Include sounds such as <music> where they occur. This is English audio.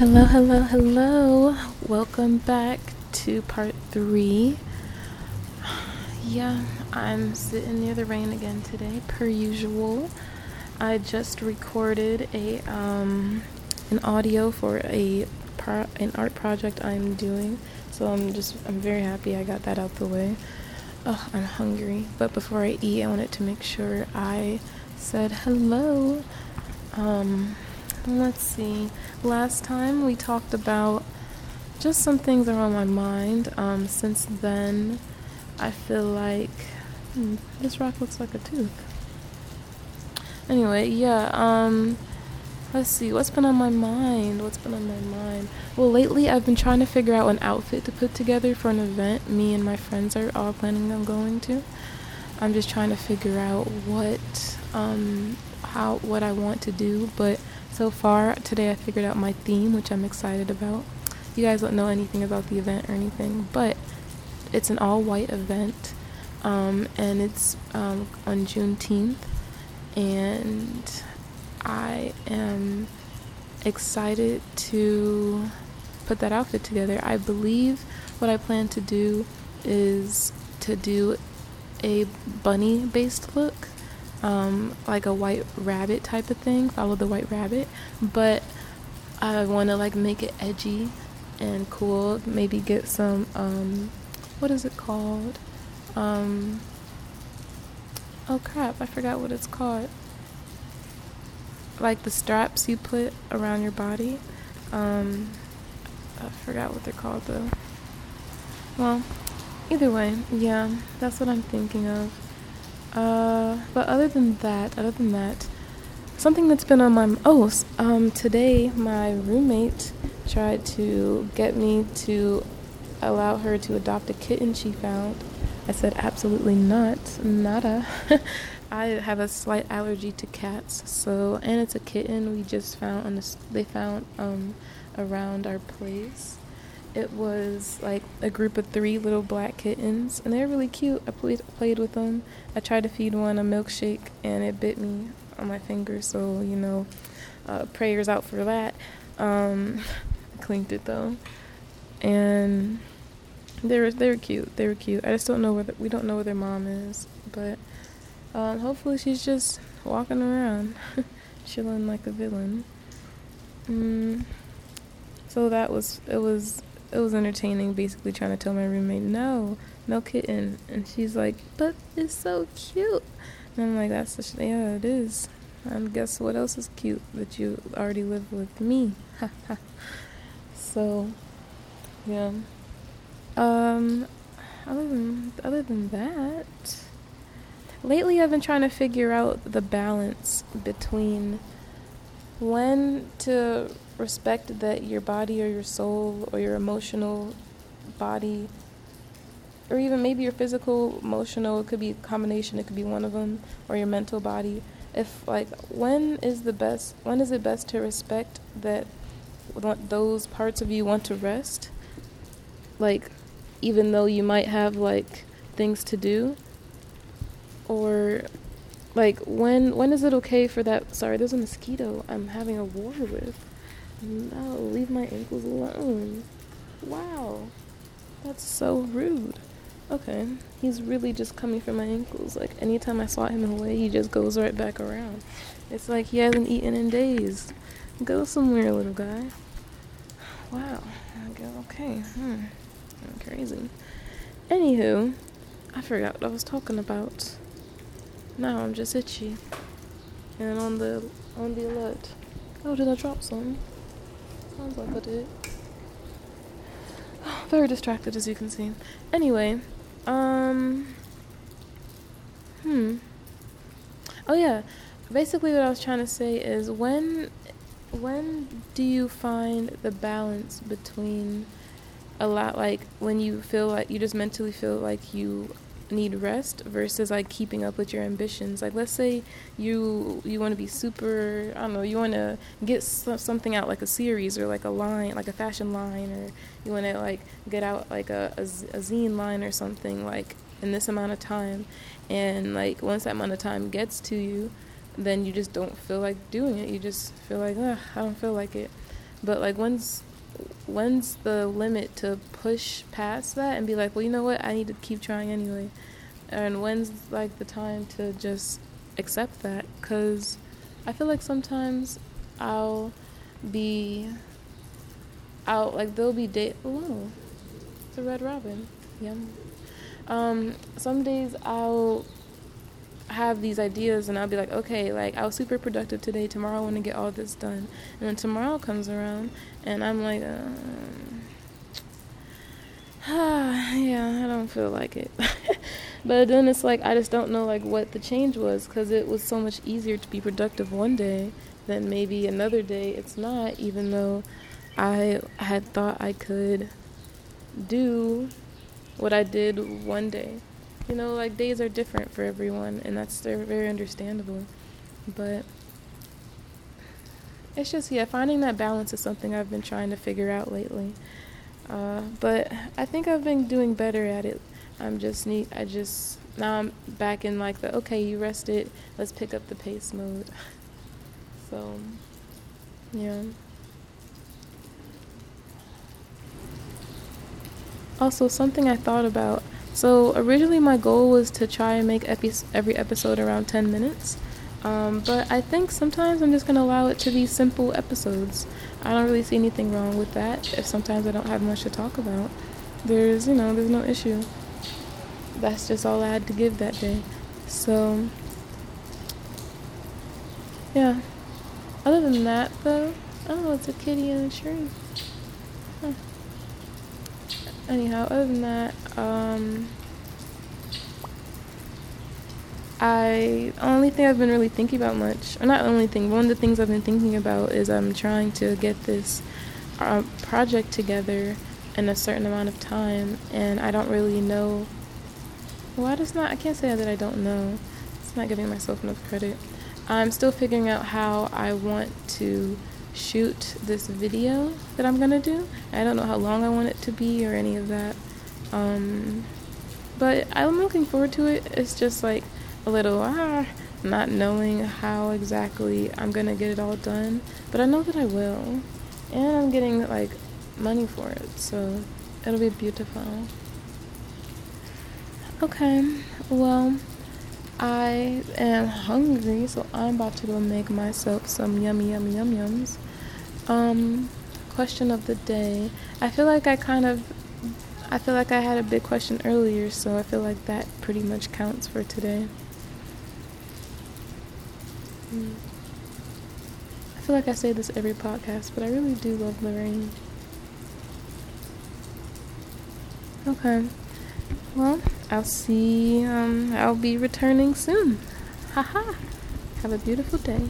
Hello, hello, hello. Welcome back to part three. Yeah, I'm sitting near the rain again today, per usual. I just recorded a um, an audio for a pro- an art project I'm doing, so I'm just I'm very happy I got that out the way. Oh, I'm hungry, but before I eat, I wanted to make sure I said hello. Um, let's see. Last time we talked about just some things that are on my mind. Um, since then, I feel like hmm, this rock looks like a tooth. Anyway, yeah. Um, let's see. What's been on my mind? What's been on my mind? Well, lately I've been trying to figure out an outfit to put together for an event me and my friends are all planning on going to. I'm just trying to figure out what um, how what I want to do, but so far today I figured out my theme, which I'm excited about. You guys don't know anything about the event or anything, but it's an all-white event, um, and it's um, on Juneteenth, and I am excited to put that outfit together. I believe what I plan to do is to do a bunny based look um, like a white rabbit type of thing, follow the white rabbit. But I want to like make it edgy and cool. Maybe get some, um, what is it called? Um, oh crap, I forgot what it's called. Like the straps you put around your body. Um, I forgot what they're called though. Well, either way, yeah, that's what I'm thinking of. Uh, but other than that, other than that, something that's been on my oh um today my roommate tried to get me to allow her to adopt a kitten she found. I said absolutely not, nada. <laughs> I have a slight allergy to cats, so and it's a kitten we just found on the they found um around our place it was like a group of three little black kittens, and they're really cute. I played played with them. I tried to feed one a milkshake, and it bit me on my finger. So you know, uh, prayers out for that. Um, <laughs> I cleaned it though, and they were they were cute. They were cute. I just don't know where the, we don't know where their mom is, but um, hopefully she's just walking around, <laughs> chilling like a villain. Mm. So that was it was it was entertaining basically trying to tell my roommate no no kitten and she's like but it's so cute. And i'm like that's such, yeah it is. And guess what else is cute that you already live with me? <laughs> So yeah. Um other than other than that lately i've been trying to figure out the balance between when to respect that your body or your soul or your emotional body or even maybe your physical emotional it could be a combination it could be one of them or your mental body. If like when is the best when is it best to respect that those parts of you want to rest? Like even though you might have like things to do? Or like when when is it okay for that sorry there's a mosquito i'm having a war with no, leave my ankles alone. Wow. That's so rude. Okay. He's really just coming for my ankles. Like anytime I swat him away, he just goes right back around. It's like he hasn't eaten in days. Go somewhere, little guy. Wow. Okay. Hmm. I'm crazy. Anywho, I forgot what I was talking about. Now I'm just itchy. And on the on the alert. Oh, did I drop some? Sounds like I did. <sighs> Very distracted, as you can see. Anyway, um, hmm. Oh yeah, basically what I was trying to say is when, when do you find the balance between a lot like when you feel like you just mentally feel like you need rest versus like keeping up with your ambitions. Like let's say you you want to be super i don't know you want to get something out like a series or like a line like a fashion line or you want to like get out like a, a, a zine line or something like in this amount of time. And like once that amount of time gets to you then you just don't feel like doing it. You just feel like i don't feel like it. But like when's when's the limit to push past that and be like, well, you know what? I need to keep trying anyway. And when's like the time to just accept that? Cuz I feel like sometimes I'll be out like there'll be day oh it's a red robin yum um some days i'll have these ideas and I'll be like, okay, like I was super productive today. Tomorrow I want to get all this done. And then tomorrow comes around and I'm like, ah, <sighs> yeah, I don't feel like it. <laughs> but then it's like I just don't know like what the change was because it was so much easier to be productive one day than maybe another day it's not. Even though I had thought I could do what I did one day you know, like days are different for everyone, and that's very understandable. But it's just yeah, finding that balance is something I've been trying to figure out lately. Uh, but I think I've been doing better at it. I'm just neat. I just now I'm back in like the okay, you rested. Let's pick up the pace mode. <laughs> so yeah. Also, something I thought about so originally my goal was to try and make epi- every episode around 10 minutes. Um, but I think sometimes I'm just going to allow it to be simple episodes. I don't really see anything wrong with that if sometimes I don't have much to talk about. There's, you know, there's no issue. That's just all I had to give that day. So, yeah. Other than that, though, oh, it's a kitty in a tree. Huh anyhow, other than that, um, I only thing I've been really thinking about much, or not only thing, one of the things I've been thinking about is I'm trying to get this uh, project together in a certain amount of time, and I don't really know. I just not. I can't say that I don't know. It's not giving myself enough credit. I'm still figuring out how I want to shoot this video that I'm gonna do. I don't know how long I want it to be or any of that. Um, but I'm looking forward to it. It's just like a little ah, not knowing how exactly I'm gonna get it all done, but I know that I will, and I'm getting like money for it, so it'll be beautiful. Okay, well. I am hungry, so I'm about to go make myself some yummy, yummy, yum yums. Um, question of the day. I feel like I kind of, I feel like I had a big question earlier, so I feel like that pretty much counts for today. Mm. I feel like I say this every podcast, but I really do love the rain. Okay. Well, I'll see, um, I'll be returning soon. Haha. Have a beautiful day.